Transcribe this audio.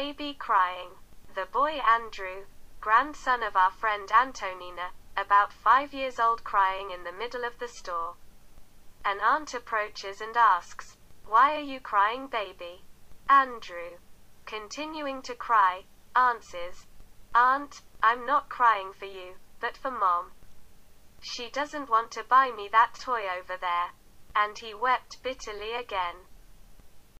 Baby crying. The boy Andrew, grandson of our friend Antonina, about five years old crying in the middle of the store. An aunt approaches and asks, Why are you crying baby? Andrew, continuing to cry, answers, Aunt, I'm not crying for you, but for mom. She doesn't want to buy me that toy over there. And he wept bitterly again.